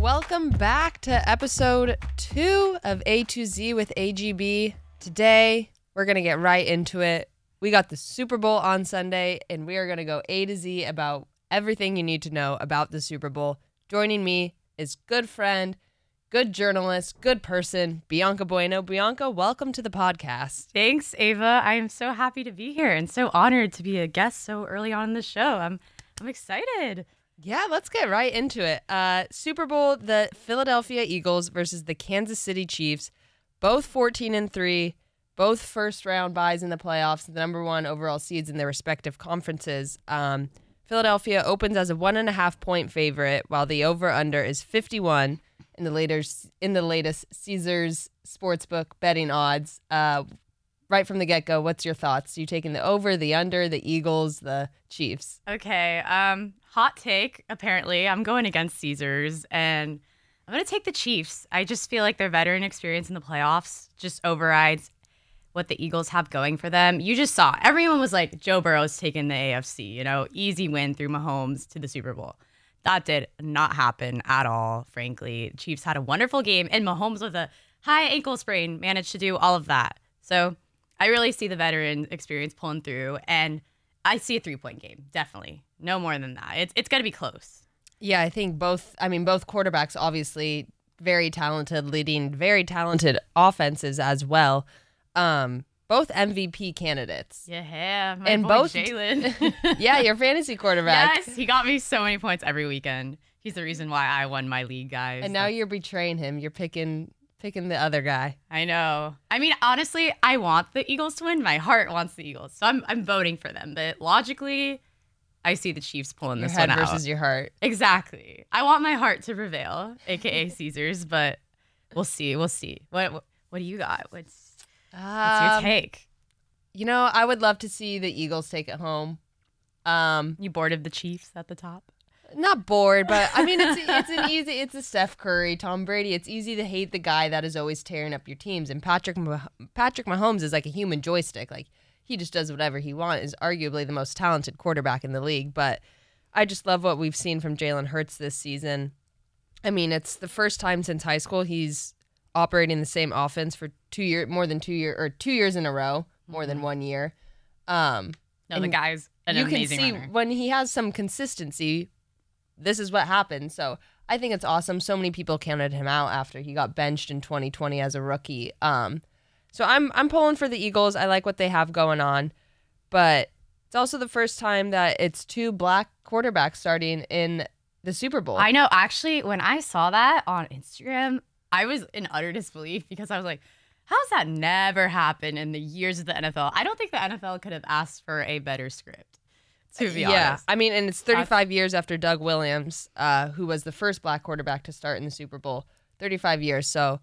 Welcome back to episode two of A to Z with AGB. Today, we're going to get right into it. We got the Super Bowl on Sunday, and we are going to go A to Z about everything you need to know about the Super Bowl. Joining me is good friend, good journalist, good person, Bianca Bueno. Bianca, welcome to the podcast. Thanks, Ava. I am so happy to be here and so honored to be a guest so early on in the show. I'm I'm excited. Yeah, let's get right into it. Uh, Super Bowl, the Philadelphia Eagles versus the Kansas City Chiefs, both 14 and 3, both first round buys in the playoffs, the number one overall seeds in their respective conferences. Um, Philadelphia opens as a one and a half point favorite, while the over under is 51 in the later in the latest Caesars Sportsbook betting odds. Uh, right from the get go, what's your thoughts? You taking the over, the under, the Eagles, the Chiefs? Okay. Um, hot take. Apparently, I'm going against Caesars, and I'm to take the Chiefs. I just feel like their veteran experience in the playoffs just overrides what the Eagles have going for them. You just saw everyone was like Joe Burrow's taking the AFC. You know, easy win through Mahomes to the Super Bowl. That did not happen at all, frankly. Chiefs had a wonderful game, and Mahomes with a high ankle sprain managed to do all of that. So I really see the veteran experience pulling through, and I see a three point game, definitely. No more than that. It's, it's to be close. Yeah, I think both, I mean, both quarterbacks obviously very talented, leading very talented offenses as well. Um, both MVP candidates. Yeah, my And boy both- Jalen. Yeah, your fantasy quarterback. yes, he got me so many points every weekend. He's the reason why I won my league, guys. And now you're betraying him. You're picking picking the other guy. I know. I mean, honestly, I want the Eagles to win. My heart wants the Eagles, so I'm I'm voting for them. But logically, I see the Chiefs pulling Your this head one out. versus your heart. Exactly. I want my heart to prevail, aka Caesars, but we'll see. We'll see. What what, what do you got? What's what's your Um, take? You know, I would love to see the Eagles take it home. Um, You bored of the Chiefs at the top? Not bored, but I mean, it's it's an easy. It's a Steph Curry, Tom Brady. It's easy to hate the guy that is always tearing up your teams. And Patrick Mah- Patrick Mahomes is like a human joystick. Like he just does whatever he wants. Is arguably the most talented quarterback in the league. But I just love what we've seen from Jalen Hurts this season. I mean, it's the first time since high school he's operating the same offense for two year, more than two year, or two years in a row, more than one year. Um, No, the guy's an you can see runner. when he has some consistency this is what happens so i think it's awesome so many people counted him out after he got benched in 2020 as a rookie um so i'm i'm pulling for the eagles i like what they have going on but it's also the first time that it's two black quarterbacks starting in the super bowl I know. Actually, when I saw that on Instagram, I was in utter disbelief because I was like, "How's that never happened in the years of the NFL?" I don't think the NFL could have asked for a better script. To be yeah honest, i mean and it's 35 years after doug williams uh, who was the first black quarterback to start in the super bowl 35 years so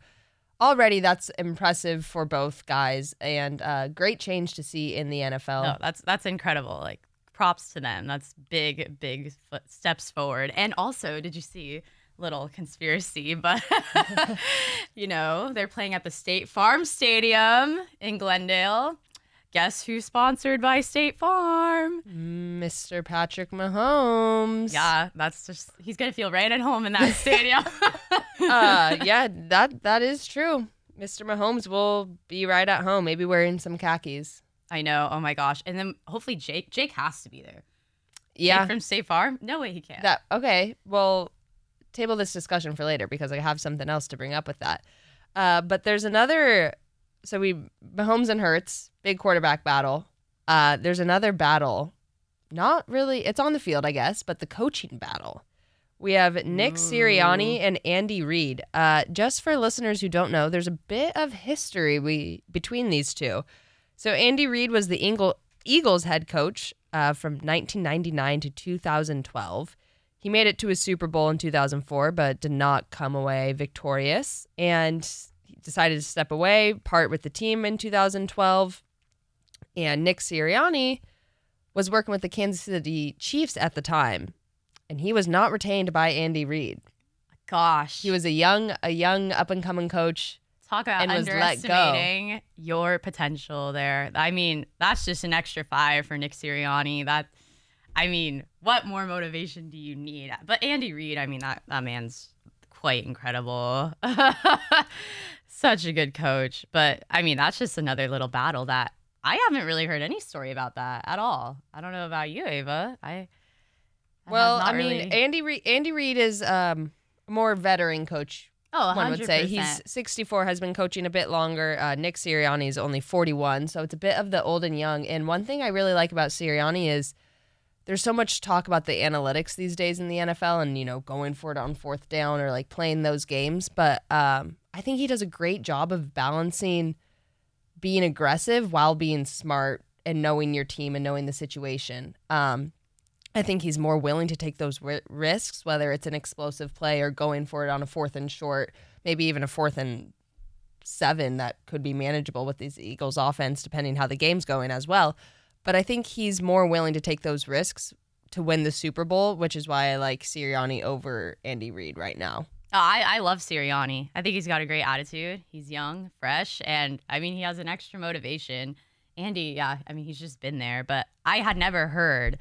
already that's impressive for both guys and uh, great change to see in the nfl no, that's that's incredible. Like props to them. That's big, big steps forward. And also, did you see? Little conspiracy, but you know they're playing at the State Farm Stadium in Glendale. Guess who's sponsored by State Farm? Mr. Patrick Mahomes. Yeah, that's just he's gonna feel right at home in that stadium. uh, yeah, that that is true. Mr. Mahomes will be right at home, maybe wearing some khakis. I know. Oh my gosh! And then hopefully Jake. Jake has to be there. Yeah. Jake from State Farm. No way he can't. That okay. Well, table this discussion for later because I have something else to bring up with that. Uh, but there's another. So we Mahomes and Hurts, big quarterback battle. Uh, there's another battle. Not really. It's on the field, I guess, but the coaching battle. We have Nick Sirianni and Andy Reid. Uh, just for listeners who don't know, there's a bit of history we between these two. So Andy Reid was the Eagle, Eagles head coach uh, from 1999 to 2012. He made it to a Super Bowl in 2004, but did not come away victorious. And decided to step away, part with the team in 2012. And Nick Sirianni was working with the Kansas City Chiefs at the time, and he was not retained by Andy Reid. Gosh, He was a young, a young up and coming coach. talk about and underestimating your potential there. I mean, that's just an extra five for Nick Sirianni. That, I mean, what more motivation do you need? But Andy Reid, I mean, that that man's quite incredible. Such a good coach. But I mean, that's just another little battle that I haven't really heard any story about that at all. I don't know about you, Ava. I I Well, I mean, really- Andy Reid, Andy Reid is um, a more veteran coach. oh, One would say he's 64, has been coaching a bit longer. Uh, Nick Sirianni is only 41, so it's a bit of the old and young. And one thing I really like about Sirianni is there's so much talk about the analytics these days in the NFL, and you know, going for it on fourth down or like playing those games. But um, I think he does a great job of balancing being aggressive while being smart and knowing your team and knowing the situation. Um, I think he's more willing to take those ri- risks, whether it's an explosive play or going for it on a fourth and short, maybe even a fourth and seven that could be manageable with these Eagles offense, depending how the game's going as well. But I think he's more willing to take those risks to win the Super Bowl, which is why I like Sirianni over Andy Reid right now. Oh, I, I love Sirianni. I think he's got a great attitude. He's young, fresh, and I mean, he has an extra motivation. Andy, yeah, I mean, he's just been there, but I had never heard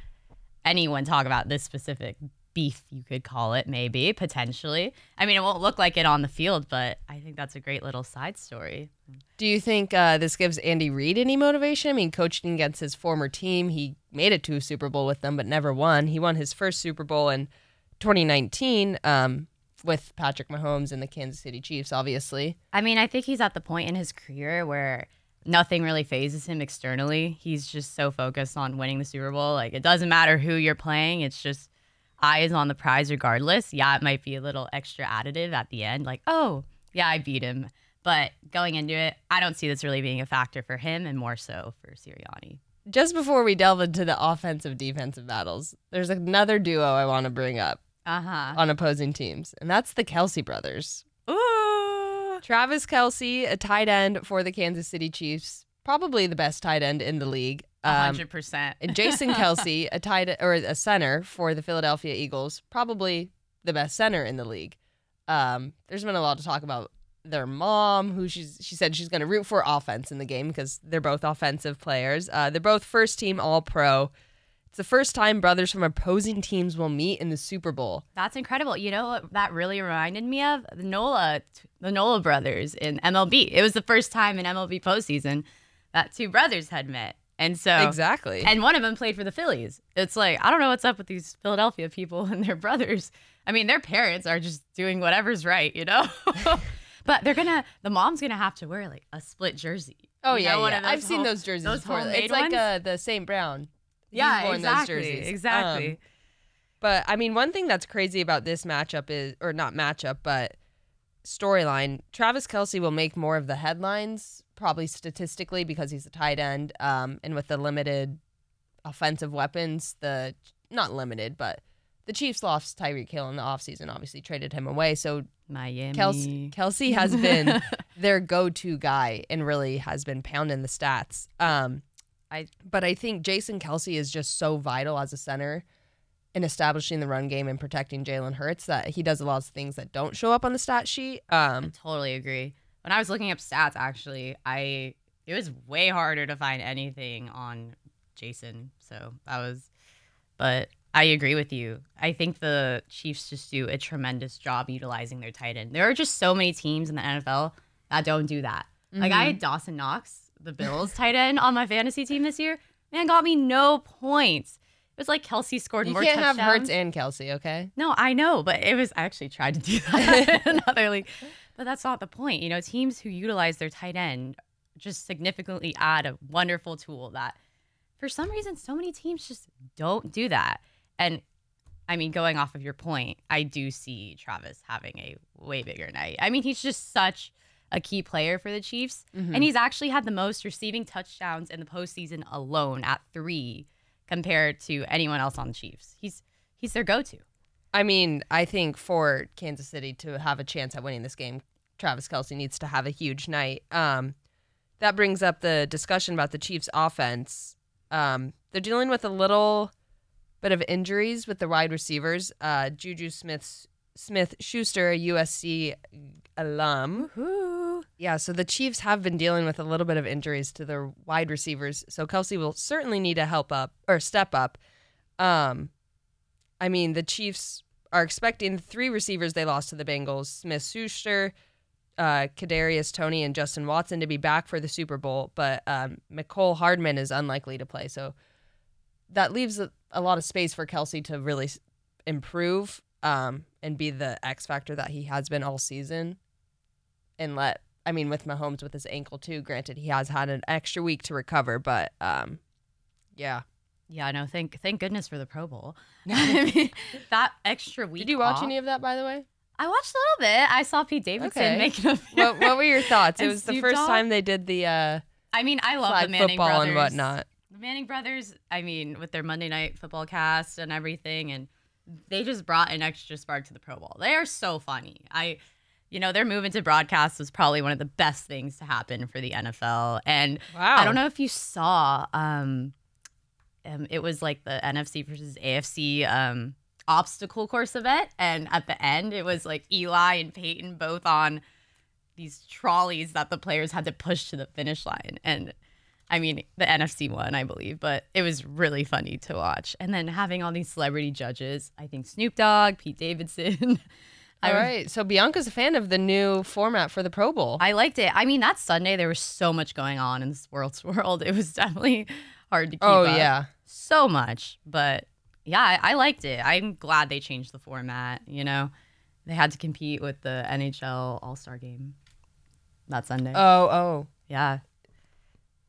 anyone talk about this specific beef, you could call it, maybe, potentially. I mean, it won't look like it on the field, but I think that's a great little side story. Do you think uh, this gives Andy Reid any motivation? I mean, coaching against his former team, he made it to a Super Bowl with them, but never won. He won his first Super Bowl in 2019 um, with Patrick Mahomes and the Kansas City Chiefs, obviously. I mean, I think he's at the point in his career where nothing really fazes him externally. He's just so focused on winning the Super Bowl. Like, it doesn't matter who you're playing, it's just eyes on the prize regardless. Yeah, it might be a little extra additive at the end, like, oh, yeah, I beat him. But going into it, I don't see this really being a factor for him and more so for Sirianni. Just before we delve into the offensive defensive battles, there's another duo I want to bring up Uh huh. on opposing teams, and that's the Kelce brothers. Ooh. Travis Kelce, a tight end for the Kansas City Chiefs, probably the best tight end in the league. Um, 100%. and Jason Kelce, a tight or a center for the Philadelphia Eagles, probably the best center in the league. Um, there's been a lot to talk about their mom, who she's she said she's going to root for offense in the game because they're both offensive players. Uh, they're both first team All Pro. It's the first time brothers from opposing teams will meet in the Super Bowl. That's incredible. You know what that really reminded me of? The Nola, the Nola brothers in MLB. It was the first time in MLB postseason that two brothers had met, and so Exactly. and one of them played for the Phillies. It's like I don't know what's up with these Philadelphia people and their brothers. I mean, their parents are just doing whatever's right, you know. but they're gonna, the mom's gonna have to wear like a split jersey. oh You yeah, know, yeah. I've seen home- those jerseys those before. It's like ones? uh, the St. Brown. Yeah, worn exactly, those jerseys. exactly. Um, But I mean, one thing that's crazy about this matchup is, or not matchup, but storyline. Travis Kelce will make more of the headlines, probably statistically, because he's a tight end, um, and with the limited offensive weapons, the not limited, but the Chiefs lost Tyreek Hill in the offseason, obviously traded him away. So Miami. Kelce, Kelce has been their go-to guy and really has been pounding the stats. Um, I but I think Jason Kelce is just so vital as a center in establishing the run game and protecting Jalen Hurts that he does a lot of things that don't show up on the stat sheet. Um, totally agree. When I was looking up stats, actually, I it was way harder to find anything on Jason. So that was, but I agree with you. I think the Chiefs just do a tremendous job utilizing their tight end. There are just so many teams in the NFL that don't do that. Like I had Dawson Knox, the Bills tight end, on my fantasy team this year. Man, got me no points. It was like Kelce scored you more can't have. Hurts and Kelce, okay? No, I know, but it was I actually tried to do that in another league. But that's not the point. You know, teams who utilize their tight end just significantly add a wonderful tool that for some reason so many teams just don't do that. And I mean, going off of your point, I do see Travis having a way bigger night. I mean, he's just such a key player for the Chiefs. And he's actually had the most receiving touchdowns in the postseason alone at three compared to anyone else on the Chiefs. He's he's their go-to. I mean, I think for Kansas City to have a chance at winning this game, Travis Kelce needs to have a huge night. Um, that brings up the discussion about the Chiefs' offense. Um, they're dealing with a little bit of injuries with the wide receivers. Uh, Juju Smith Smith Schuster, a USC alum. Woohoo. Yeah, so the Chiefs have been dealing with a little bit of injuries to their wide receivers. So Kelce will certainly need to help up or step up. Um, I mean, the Chiefs are expecting three receivers they lost to the Bengals: Smith Schuster, uh, Kadarius Toney, and Justin Watson to be back for the Super Bowl. But um, Mecole Hardman is unlikely to play, so that leaves a, a lot of space for Kelce to really improve um, and be the X factor that he has been all season. And let I mean, with Mahomes with his ankle too. Granted, he has had an extra week to recover, but um, yeah. Yeah, no, thank thank goodness for the Pro Bowl. I mean, that extra week. Did you watch off- any of that, by the way? I watched a little bit. I saw Pete Davidson Okay. making a. what What were your thoughts? It was the first Dogg? time they did the uh, I mean, I love the Manning football brothers and whatnot. The Manning brothers. I mean, with their Monday Night Football cast and everything, and they just brought an extra spark to the Pro Bowl. They are so funny. I, you know, their move into broadcast was probably one of the best things to happen for the NFL. And Wow. I don't know if you saw. Um, um, it was like the NFC versus AFC um, obstacle course event, and at the end, it was like Eli and Peyton both on these trolleys that the players had to push to the finish line, and I mean the NFC one, I believe, but it was really funny to watch. And then having all these celebrity judges, I think Snoop Dogg, Pete Davidson. All right. So Bianca's a fan of the new format for the Pro Bowl. I liked it. I mean, that Sunday there was so much going on in this world's world. It was definitely hard to keep oh up. yeah. so much. But yeah, I, I liked it. I'm glad they changed the format. You know, they had to compete with the NHL All Star game that Sunday. Oh oh. yeah.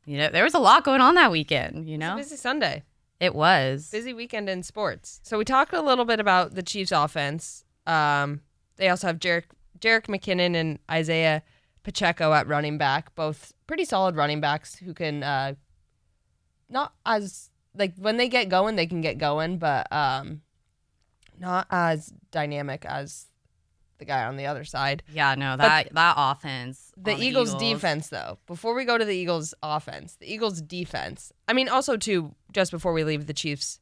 You know, there was a lot going on that weekend, you know? busy Sunday. It was. Busy weekend in sports. So we talked a little bit about the Chiefs offense. Um, they also have Jerick Jerick McKinnon and Isaiah Pacheco at running back, both pretty solid running backs who can uh, not as like when they get going, they can get going, but um, not as dynamic as the guy on the other side. Yeah, no, that that offense. The on Eagles, defense, though, before we go to the Eagles offense, the Eagles defense. I mean, also too, just before we leave the Chiefs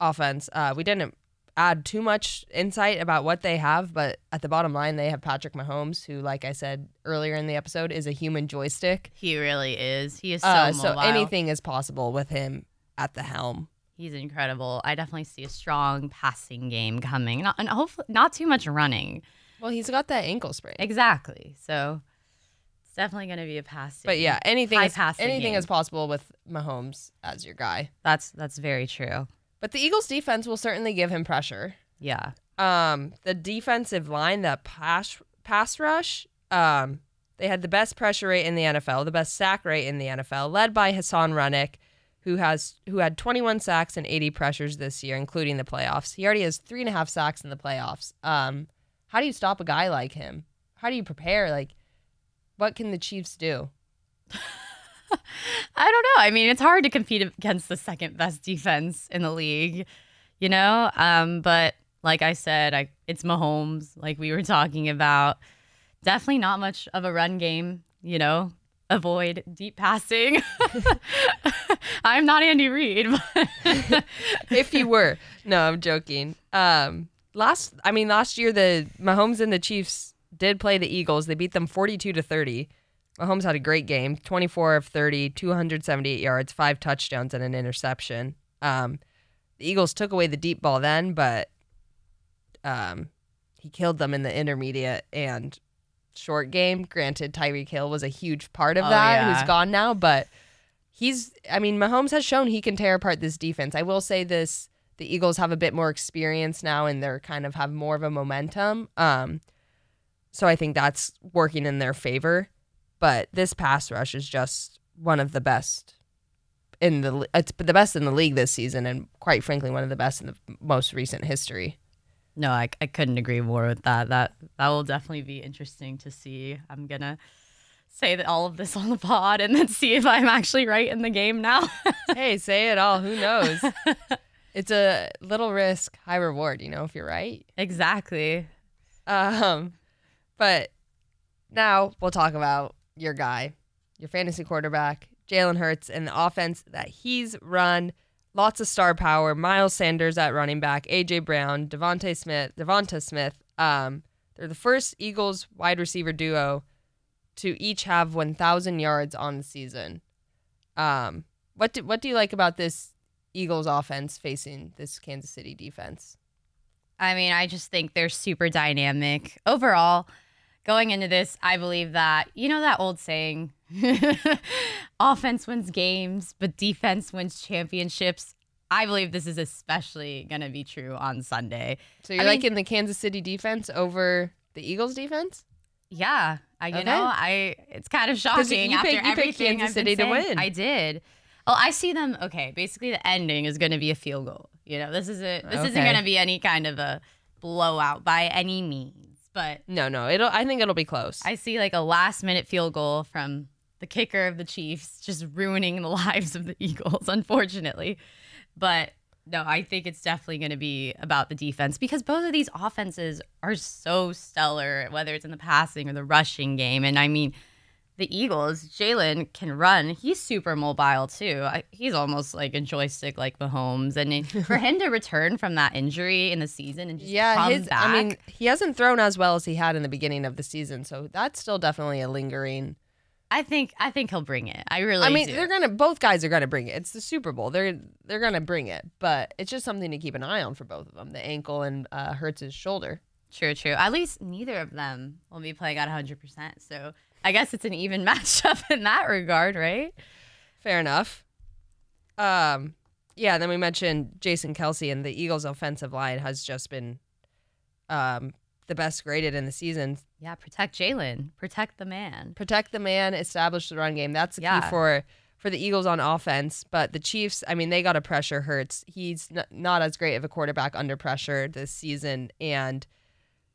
offense, uh, we didn't add too much insight about what they have, but at the bottom line, they have Patrick Mahomes, who, like I said earlier in the episode, is a human joystick. He really is. He is so Uh, so anything is possible with him at the helm. He's incredible. I definitely see a strong passing game coming, not, and hopefully not too much running. Well, he's got that ankle sprain. Exactly. So it's definitely going to be a passing. But yeah, anything is passing anything game. is possible with Mahomes as your guy. that's that's very true. But the Eagles defense will certainly give him pressure. Yeah. um the defensive line, the pass pass rush, um, they had the best pressure rate in the NFL, the best sack rate in the NFL, led by Haason Reddick, who has who had 21 sacks and 80 pressures this year, including the playoffs. He already has three and a half sacks in the playoffs. Um, how do you stop a guy like him? How do you prepare? Like, what can the Chiefs do? I don't know. I mean, it's hard to compete against the second best defense in the league, you know? Um, but like I said, I it's Mahomes, like we were talking about. Definitely not much of a run game, you know. Avoid deep passing. I'm not Andy Reid, if you were. No, I'm joking. Um, last, I mean, last year the Mahomes and the Chiefs did play the Eagles. They beat them 42 to 30. Mahomes had a great game, 24 of 30, 278 yards, five touchdowns, and an interception. Um, the Eagles took away the deep ball then, but um, he killed them in the intermediate and short game. Granted, Tyreek Hill was a huge part of Oh, that, yeah. who's gone now, but he's I mean, Mahomes has shown he can tear apart this defense. I will say this the Eagles have a bit more experience now and they're kind of have more of a momentum. Um so I think that's working in their favor. But this pass rush is just one of the best in the it's the best in the league this season and quite frankly one of the best in the most recent history. no, I, I couldn't agree more with that. That that will definitely be interesting to see. I'm gonna say that all of this on the pod and then see if I'm actually right in the game now. hey, say it all, who knows? it's a little risk, high reward, you know, if you're right. exactly. Um, but now we'll talk about your guy, your fantasy quarterback, Jalen Hurts, and the offense that he's run. Lots of star power. Miles Sanders at running back, AJ Brown, Devonte Smith, Devonta Smith. Um, they're the first Eagles wide receiver duo to each have 1,000 yards on the season. Um, what do what do you like about this Eagles offense facing this Kansas City defense? I mean, I just think they're super dynamic. Overall, going into this, I believe that, you know, that old saying offense wins games, but defense wins championships. I believe this is especially going to be true on Sunday. So you're I mean- liking the Kansas City defense over the Eagles defense? Yeah, I you Okay. know I it's kind of shocking you after picked- you picked everything Kansas I've been City to win. I did. Well, I see them. Okay, basically the ending is going to be a field goal. You know, this isn't this isn't going to be any kind of a blowout by any means. But No, no. It'll. I think it'll be close. I see like a last minute field goal from the kicker of the Chiefs, just ruining the lives of the Eagles, unfortunately. But no, I think it's definitely going to be about the defense because both of these offenses are so stellar, whether it's in the passing or the rushing game. And I mean, the Eagles, Jalen can run. He's super mobile too. I, he's almost like a joystick like Mahomes. And for him to return from that injury in the season and just yeah, come his. back, I mean, he hasn't thrown as well as he had in the beginning of the season, so that's still definitely a lingering. I think I think he'll bring it. I really I mean, do. they're gonna. Both guys are gonna bring it. It's the Super Bowl. They're they're gonna bring it, but it's just something to keep an eye on for both of them. The ankle and uh, Hurts' shoulder. True, true. At least neither of them will be playing at 100%. So I guess it's an even matchup in that regard, right? Fair enough. Um, yeah. Then we mentioned Jason Kelce and the Eagles' offensive line has just been, um, the best graded in the season. Yeah, protect Jalen, protect the man. Protect the man, establish the run game. That's the Yeah. key for for the Eagles on offense. But the Chiefs, I mean, they got to pressure Hurts. He's n- not as great of a quarterback under pressure this season, and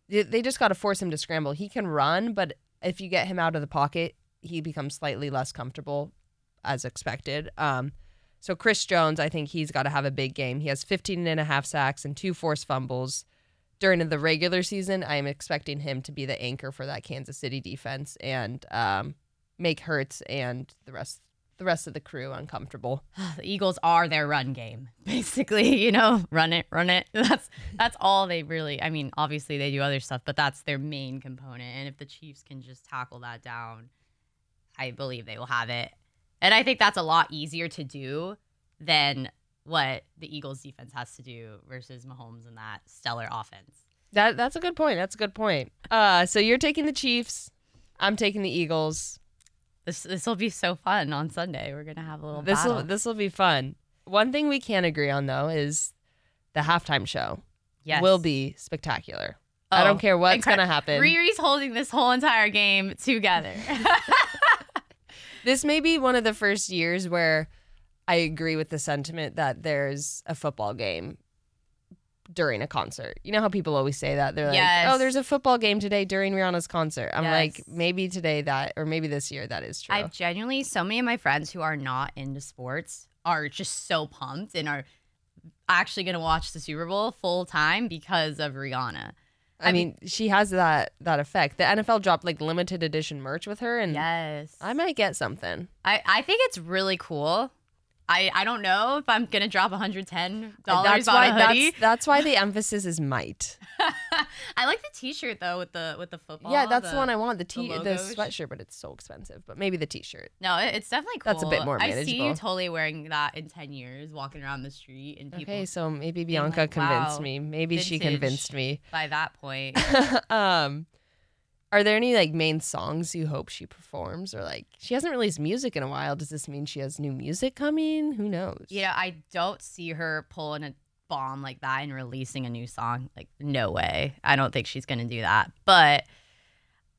they- they just got to force him to scramble. He can run, but if you get him out of the pocket, he becomes slightly less comfortable, as expected. Um, so Chris Jones, I think he's got to have a big game. He has 15 and a half sacks and two forced fumbles. During the regular season, I am expecting him to be the anchor for that Kansas City defense and um, make Hurts and the rest the rest of the crew uncomfortable. The Eagles are their run game, basically. You know, run it, run it. That's that's all they really. I mean, obviously they do other stuff, but that's their main component. And if the Chiefs can just tackle that down, I believe they will have it. And I think that's a lot easier to do than what the Eagles defense has to do versus Mahomes and that stellar offense. That that's a good point. That's a good point. Uh, so you're taking the Chiefs. I'm taking the Eagles. This this will be so fun on Sunday. We're gonna have a little This will this will be fun. One thing we can agree on though is the halftime show yes. will be spectacular. I Oh, don't care what's incre- gonna happen. Riri's holding this whole entire game together. this may be one of the first years where I agree with the sentiment that there's a football game during a concert. You know how people always say that? They're like, Yes. oh, there's a football game today during Rihanna's concert. I'm like, maybe today that, or maybe this year that is true. I've genuinely, so many of my friends who are not into sports are just so pumped and are actually going to watch the Super Bowl full time because of Rihanna. I, I mean, she has that that effect. The NFL dropped like limited edition merch with her, and Yes. I might get something. I, I think it's really cool. I, I don't know if I'm going to drop $110 That's on why a hoodie. that's that's why the emphasis is might. I like the t-shirt though with the with the football. yeah, that's the, one I want. The t the, logos. sweatshirt, but it's so expensive. But maybe the t-shirt. No, it's definitely cool. That's a bit more I see you totally wearing that in 10 years, walking around the street and people Okay, so maybe Bianca like, convinced wow, me. Maybe she convinced me. by that point. um, are there any like main songs you hope she performs, or like she hasn't released music in a while? Does this mean she has new music coming? Who knows? Yeah, I don't see her pulling a bomb like that and releasing a new song. Like, no way. I don't think she's gonna do that. But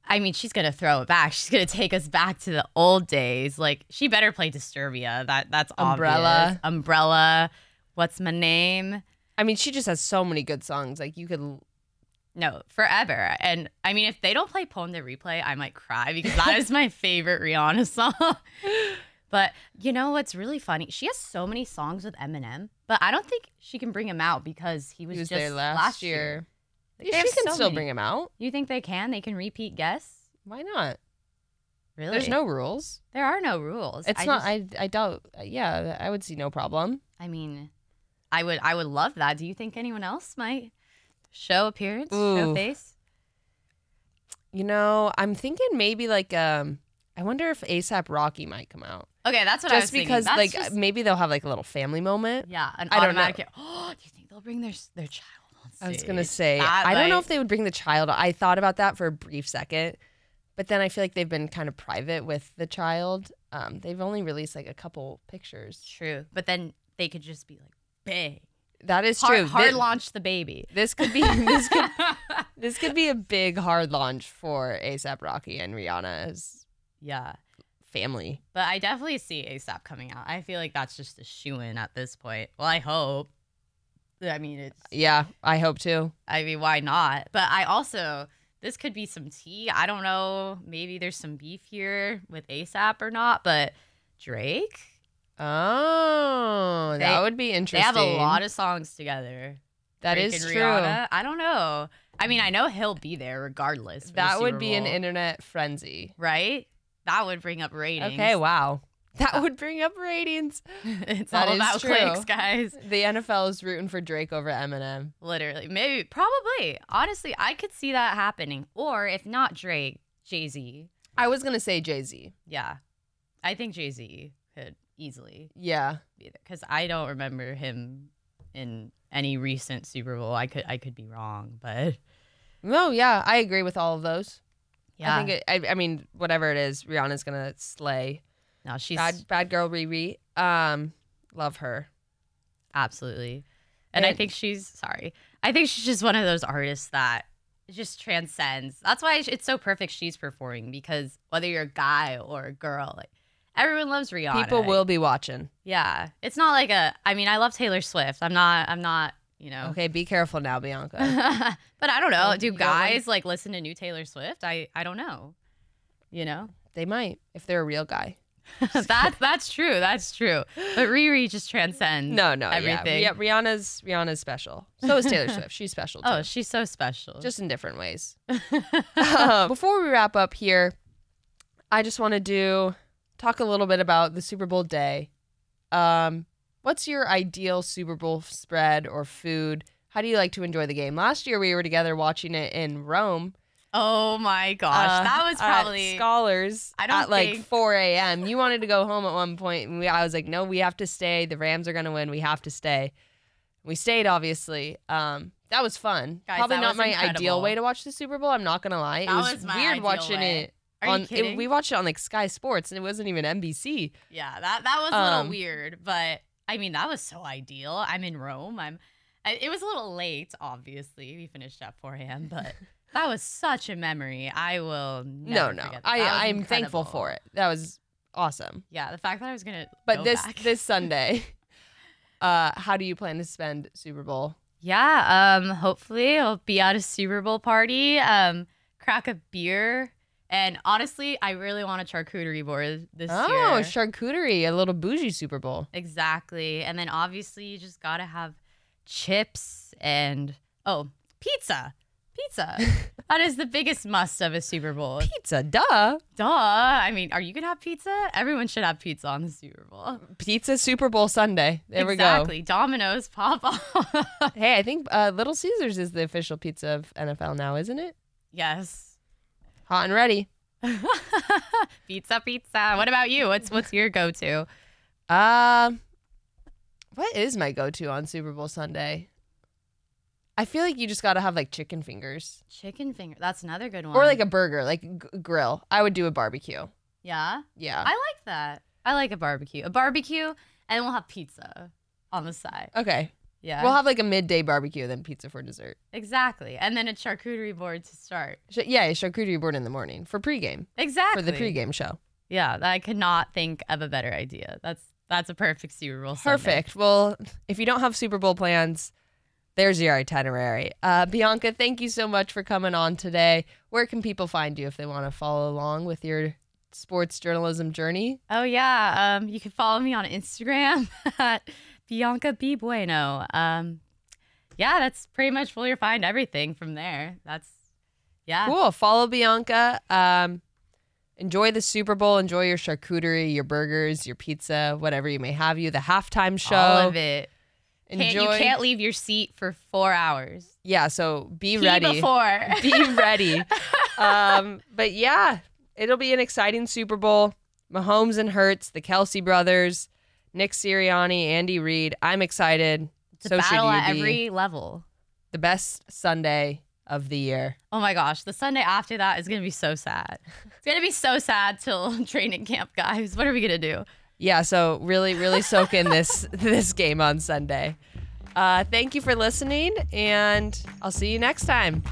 I mean, she's gonna throw it back. She's gonna take us back to the old days. Like, she better play Disturbia. That that's Umbrella. obvious. Umbrella. What's my name? I mean, she just has so many good songs. Like you could. No, forever. And I mean, if they don't play Pon de Replay, I might cry because that is my favorite Rihanna song. But you know what's really funny? She has so many songs with Eminem, but I don't think she can bring him out because he was, He was just there last, year. They Yeah, she can so still many. bring him out. You think they can? They can repeat guests? Why not? Really? There's no rules. There are no rules. It's I not. just- I I doubt. Yeah, I would see no problem. I mean, I would. I would love that. Do you think anyone else might show appearance, show face? You know, I'm thinking maybe like um. I wonder if ASAP Rocky might come out Okay, that's what I was just thinking. because like just- mayay they'll have like a little family moment. yeah, an I don't know. automatic. Oh, do you think they'll bring their their child I was gonna say That I don't know if they would bring the child. I thought about that for a brief second, but then I feel like they've been kind of private with the child. Um, they've only released like a couple pictures. True, but then they could just be like, bang, That is hard, true. hard launch the baby. This could be this could this could be a big hard launch for ASAP Rocky and Rihanna's yeah, family. but I definitely see ASAP coming out. I feel like that's just a shoe in at this point. Well, I hope. I mean, it's. Yeah, I hope too. I mean, why not? But I also this could be some tea. I don't know. Maybe there's some beef here with ASAP or not, but Drake. Oh, They- that would be interesting. They interesting. have a lot of songs together. That Drake is and true. Rihanna. I don't know. I mean, I know he'll be there regardless. for the That would Super be an Bowl, internet frenzy. right. That would bring up ratings. Okay, wow. That uh, would bring up ratings. it's That all is about true. clicks, guys. The NFL is rooting for Drake over Eminem. Literally, maybe, probably. Honestly, I could see that happening. Or if not Drake, Jay Z. I was gonna say Jay Z. Yeah, I think Jay Z could easily Yeah, because I don't remember him in any recent Super Bowl. I could, I could be wrong, but no, yeah, I agree with all of those. yeah, I think it, I, I mean, whatever it is, Rihanna's gonna slay. no, she's Bad, bad girl Riri. Um, love her. Absolutely. And I think she's sorry. I think she's just one of those artists that just transcends. That's why it's so perfect she's performing because whether you're a guy or a girl, like everyone loves Rihanna. People will be watching. Yeah. It's not like a I mean, I love Taylor Swift. I'm not I'm not, you know. Okay, be careful now, Bianca. but I don't know. Do guys like listen to new Taylor Swift? I I don't know. You know? they might if they're a real guy. that's that's true. That's true. But Riri just transcends No, no, everything. Yeah, yeah, Rihanna's Rihanna's special. So is Taylor Swift. She's special too. Oh, she's so special. just in different ways. Um, before we wrap up here, I just want to do talk a little bit about the Super Bowl day. Um, what's your ideal Super Bowl spread or food? How do you like to enjoy the game? Last year we were together watching it in Rome. Oh my gosh, uh, that was at probably Scholars. I don't at like 4 a.m. You wanted to go home at one point, and we, I was like, "No, we have to stay. The Rams are going to win. We have to stay." We stayed, obviously. Um, that was fun. Guys, Probably that not my ideal way to watch the Super Bowl. I'm not gonna lie. It That was, weird watching way. it. Are on, you it- we watched it on like Sky Sports, and it wasn't even NBC. yeah, that that was a little Um, weird, but I mean that was so ideal. I'm in Rome. I'm. I, it was a little late, obviously. We finished at 4 a.m., but that was such a memory. I will no, never no. I I'm thankful for it. That was awesome. Yeah, the fact that I was gonna. But go this back. this Sunday, uh, how do you plan to spend Super Bowl? Yeah, um, hopefully I'll be at a Super Bowl party, um, crack a beer, and honestly, I really want a charcuterie board this Oh, year. Oh, charcuterie, a little bougie Super Bowl. exactly. And then obviously you just gotta have chips and oh, pizza. Pizza. that is the biggest must of a Super Bowl. Pizza, duh. Duh. I mean, are you gonna have pizza? Everyone should have pizza on the Super Bowl. Pizza Super Bowl Sunday. There we go. exactly. Domino's, Papa. we. Hey, I think uh, Little Caesars is the official pizza of NFL now, isn't it? yes. Hot and ready. pizza, pizza. What about you? What's what's your go-to? Um, what is my go-to on Super Bowl Sunday? I feel like you just got to have like chicken fingers Chicken finger. That's another good one. or like a burger, like g- grill. I would do a barbecue. yeah. Yeah. I like that. I like a barbecue. A barbecue, and we'll have pizza on the side. okay. Yeah. We'll have like a midday barbecue, then pizza for dessert. exactly, and then a charcuterie board to start. Sh- yeah, a charcuterie board in the morning for pregame Exactly for the pregame show. Yeah, I could not think of a better idea. That's that's a perfect Super Bowl. Sunday. Perfect. Well, if you don't have Super Bowl plans, there's your itinerary. Uh, Bianca, thank you so much for coming on today. Where can people find you if they want to follow along with your sports journalism journey? Oh yeah. Um, you can follow me on Instagram at Bianca B Bueno. Um, yeah, that's pretty much where you'll find everything from there. That's yeah. Cool. Follow Bianca. Um, enjoy the Super Bowl. Enjoy your charcuterie, your burgers, your pizza, whatever you may have you. The halftime show. All of it. Enjoy. Can't, you can't leave your seat for four hours. yeah. So be Pee ready. before. be ready. Um, but yeah, it'll be an exciting Super Bowl. Mahomes and Hurts, the Kelce brothers, Nick Sirianni, Andy Reid. I'm excited. It's a so should battle at every level. the best Sunday of the year. Oh my gosh, the Sunday after that is gonna be so sad. It's gonna be so sad till training camp, guys. What are we gonna do? Yeah, so really, really soak in this this game on Sunday. Uh, thank you for listening, and I'll see you next time.